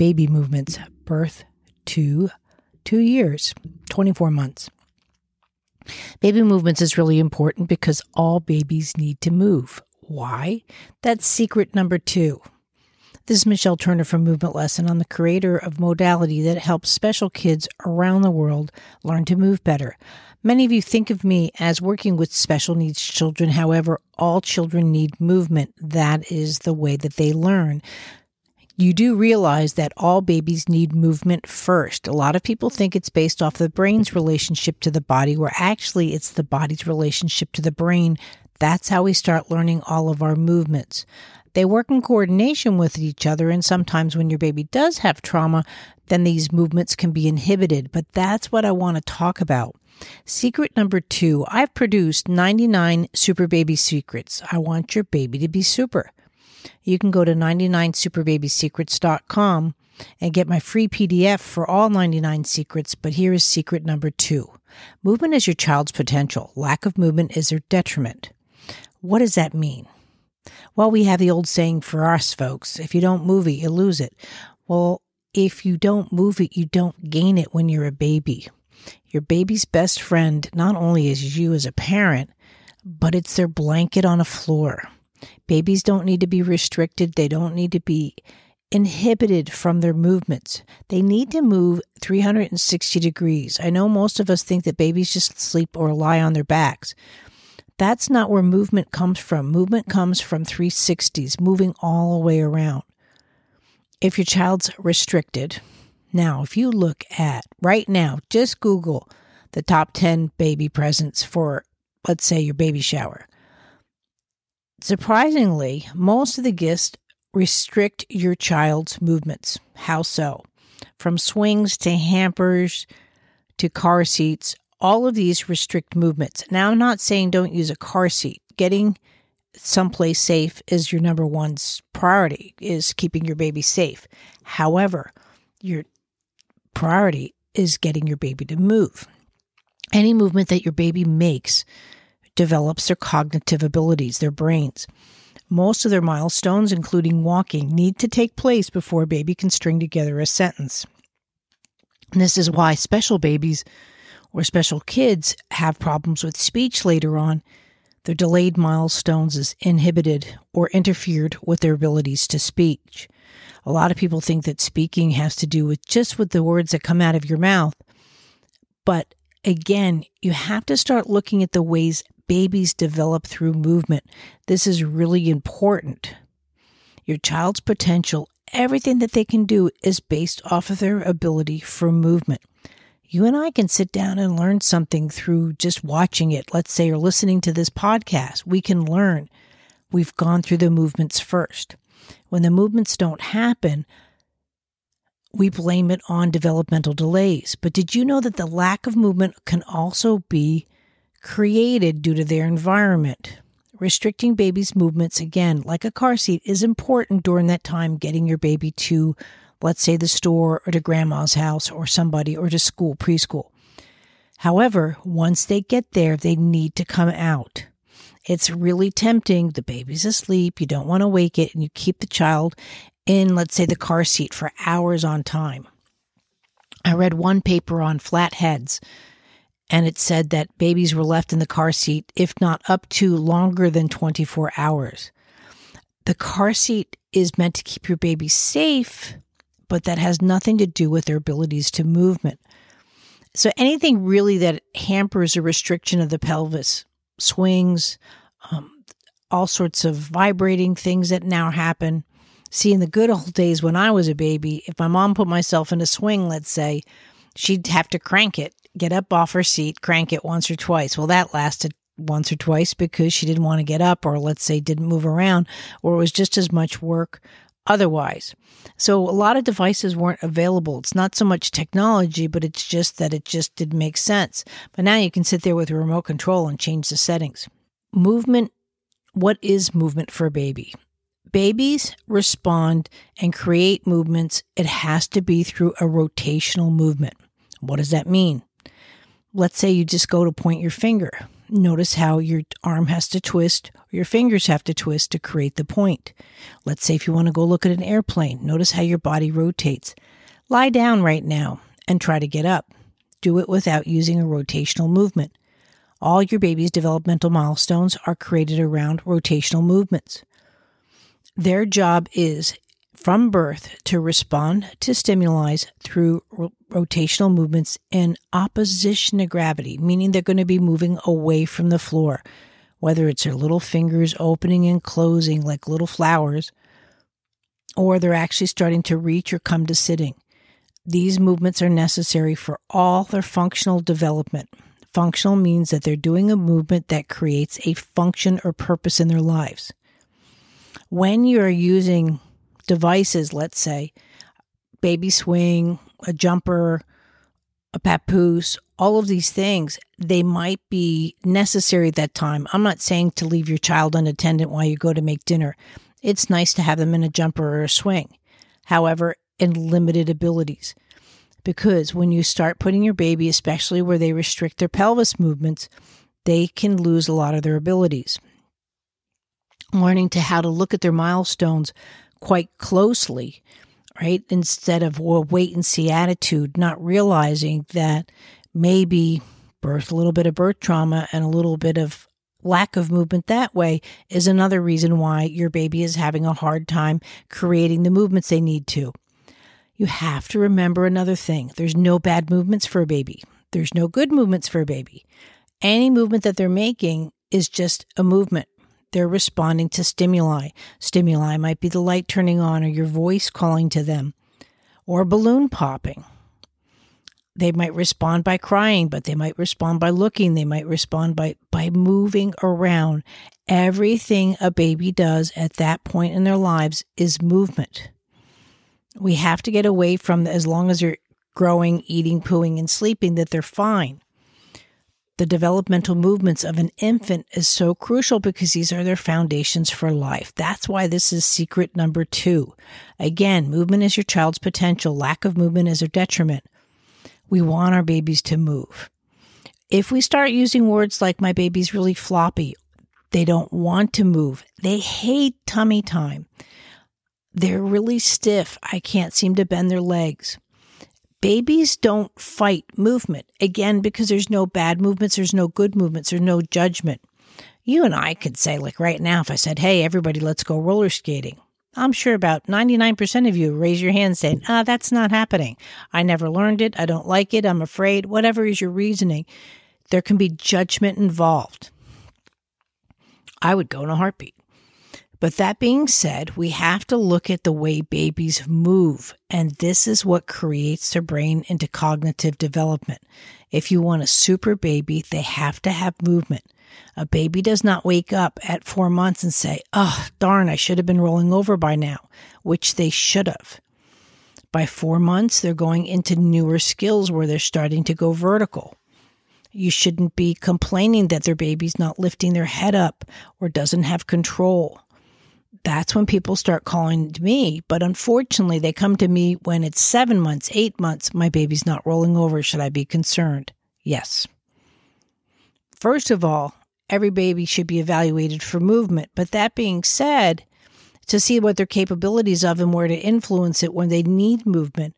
baby movements, birth to two years, 24 months. Baby movements is really important because all babies need to move. Why? That's secret number two. This is Michelle Turner from Movement Lesson. I'm the creator of modality that helps special kids around the world learn to move better. Many of you think of me as working with special needs children. However, all children need movement. That is the way that they learn you do realize that all babies need movement first. A lot of people think it's based off the brain's relationship to the body, where actually it's the body's relationship to the brain. That's how we start learning all of our movements. They work in coordination with each other, and sometimes when your baby does have trauma, then these movements can be inhibited. But that's what I want to talk about. Secret number two I've produced 99 super baby secrets. I want your baby to be super you can go to 99superbabysecrets.com and get my free PDF for all 99 secrets. But here is secret number two movement is your child's potential, lack of movement is their detriment. What does that mean? Well, we have the old saying for us folks if you don't move it, you lose it. Well, if you don't move it, you don't gain it when you're a baby. Your baby's best friend not only is you as a parent, but it's their blanket on a floor. Babies don't need to be restricted, they don't need to be inhibited from their movements. They need to move 360 degrees. I know most of us think that babies just sleep or lie on their backs. That's not where movement comes from. Movement comes from 360s, moving all the way around. If your child's restricted, now if you look at right now, just Google the top 10 baby presents for, let's say, your baby shower. Surprisingly, most of the gifts restrict your child's movements. How so? From swings to hampers to car seats, all of these restrict movements. Now, I'm not saying don't use a car seat. Getting someplace safe is your number one priority, is keeping your baby safe. However, your priority is getting your baby to move. Any movement that your baby makes develops their cognitive abilities, their brains. Most of their milestones, including walking, need to take place before a baby can string together a sentence. This is why special babies or special kids have problems with speech later on. Their delayed milestones is inhibited or interfered with their abilities to speak. A lot of people think that speaking has to do with just with the words that come out of your mouth. But again, you have to start looking at the ways babies develop through movement. This is really important. Your child's potential, everything that they can do, is based off of their ability for movement. You and I can sit down and learn something through just watching it, let's say, or listening to this podcast. We can learn. We've gone through the movements first. When the movements don't happen, we blame it on developmental delays. But did you know that the lack of movement can also be created due to their environment. Restricting babies' movements, again, like a car seat, is important during that time getting your baby to, let's say, the store or to grandma's house or somebody or to school, preschool. However, once they get there, they need to come out. It's really tempting. The baby's asleep. You don't want to wake it and you keep the child in, let's say, the car seat for hours on time. I read one paper on flatheads and it said that babies were left in the car seat, if not up to longer than 24 hours. The car seat is meant to keep your baby safe, but that has nothing to do with their abilities to movement. So anything really that hampers a restriction of the pelvis, swings, um, all sorts of vibrating things that now happen. See, in the good old days when I was a baby, if my mom put myself in a swing, let's say, she'd have to crank it get up off her seat, crank it once or twice. Well, that lasted once or twice because she didn't want to get up or let's say didn't move around or it was just as much work otherwise. So a lot of devices weren't available. It's not so much technology, but it's just that it just didn't make sense. But now you can sit there with a remote control and change the settings. Movement, what is movement for a baby? Babies respond and create movements. It has to be through a rotational movement. What does that mean? Let's say you just go to point your finger. Notice how your arm has to twist or your fingers have to twist to create the point. Let's say if you want to go look at an airplane, notice how your body rotates. Lie down right now and try to get up. Do it without using a rotational movement. All your baby's developmental milestones are created around rotational movements. Their job is from birth to respond to stimuli through rotational movements in opposition to gravity, meaning they're going to be moving away from the floor, whether it's their little fingers opening and closing like little flowers, or they're actually starting to reach or come to sitting. These movements are necessary for all their functional development. Functional means that they're doing a movement that creates a function or purpose in their lives. When you're using devices, let's say, baby swing, a jumper, a papoose, all of these things, they might be necessary at that time. I'm not saying to leave your child unattended while you go to make dinner. It's nice to have them in a jumper or a swing. However, in limited abilities. Because when you start putting your baby, especially where they restrict their pelvis movements, they can lose a lot of their abilities. Learning to how to look at their milestones quite closely, right? Instead of a wait and see attitude, not realizing that maybe birth, a little bit of birth trauma and a little bit of lack of movement that way is another reason why your baby is having a hard time creating the movements they need to. You have to remember another thing there's no bad movements for a baby, there's no good movements for a baby. Any movement that they're making is just a movement they're responding to stimuli. Stimuli might be the light turning on or your voice calling to them or a balloon popping. They might respond by crying, but they might respond by looking. They might respond by, by moving around. Everything a baby does at that point in their lives is movement. We have to get away from, as long as they're growing, eating, pooing, and sleeping, that they're fine the developmental movements of an infant is so crucial because these are their foundations for life. That's why this is secret number two. Again, movement is your child's potential, lack of movement is a detriment. We want our babies to move. If we start using words like, my baby's really floppy, they don't want to move, they hate tummy time, they're really stiff, I can't seem to bend their legs. Babies don't fight movement. Again, because there's no bad movements, there's no good movements, there's no judgment. You and I could say, like right now, if I said, hey, everybody, let's go roller skating, I'm sure about 99% of you raise your hand saying, ah, that's not happening. I never learned it. I don't like it. I'm afraid. Whatever is your reasoning, there can be judgment involved. I would go in a heartbeat. But that being said, we have to look at the way babies move, and this is what creates their brain into cognitive development. If you want a super baby, they have to have movement. A baby does not wake up at four months and say, Oh, darn, I should have been rolling over by now, which they should have. By four months, they're going into newer skills where they're starting to go vertical. You shouldn't be complaining that their baby's not lifting their head up or doesn't have control that's when people start calling to me. But unfortunately, they come to me when it's seven months, eight months, my baby's not rolling over. Should I be concerned? Yes. First of all, every baby should be evaluated for movement. But that being said, to see what their capabilities of and where to influence it when they need movement,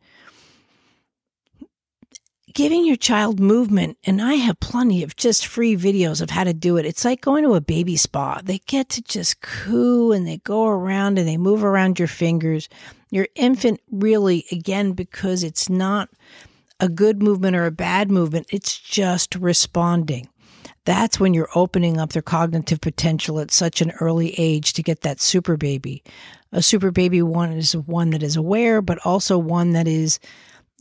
giving your child movement, and I have plenty of just free videos of how to do it. It's like going to a baby spa. They get to just coo and they go around and they move around your fingers. Your infant really, again, because it's not a good movement or a bad movement, it's just responding. That's when you're opening up their cognitive potential at such an early age to get that super baby. A super baby one is one that is aware, but also one that is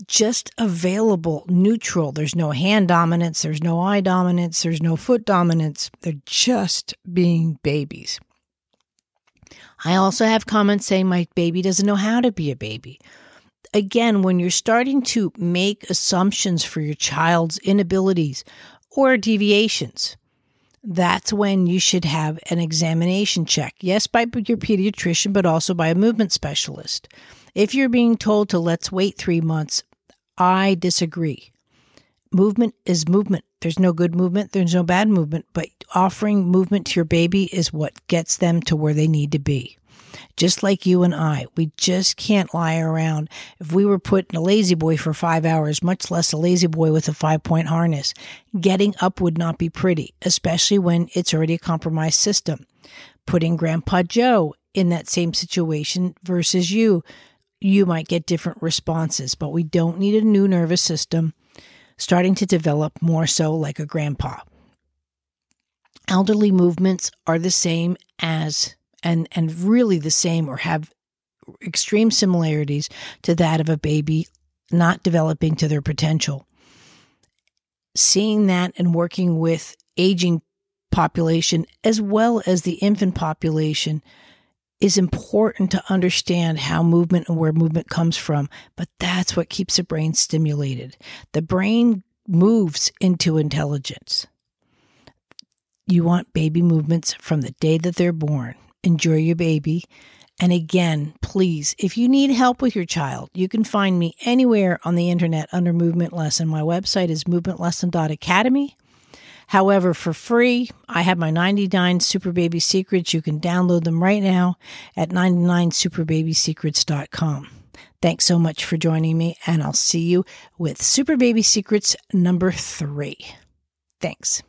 just available neutral. There's no hand dominance, there's no eye dominance, there's no foot dominance. They're just being babies. I also have comments saying my baby doesn't know how to be a baby. Again, when you're starting to make assumptions for your child's inabilities or deviations, that's when you should have an examination check. Yes, by your pediatrician, but also by a movement specialist. If you're being told to let's wait three months, I disagree. Movement is movement. There's no good movement, there's no bad movement, but offering movement to your baby is what gets them to where they need to be. Just like you and I, we just can't lie around. If we were put in a La-Z-Boy for five hours, much less a La-Z-Boy with a five point harness, getting up would not be pretty, especially when it's already a compromised system. Putting Grandpa Joe in that same situation versus you, you might get different responses, but we don't need a new nervous system starting to develop more so like a grandpa. Elderly movements are the same as and and really the same or have extreme similarities to that of a baby not developing to their potential. Seeing that and working with aging population as well as the infant population is important to understand how movement and where movement comes from, but that's what keeps the brain stimulated. The brain moves into intelligence. You want baby movements from the day that they're born. Enjoy your baby. And again, please, if you need help with your child, you can find me anywhere on the internet under Movement Lesson. My website is movementlesson.academy. However, for free, I have my 99 Super Baby Secrets. You can download them right now at 99superbabysecrets.com. Thanks so much for joining me, and I'll see you with Super Baby Secrets number three. Thanks.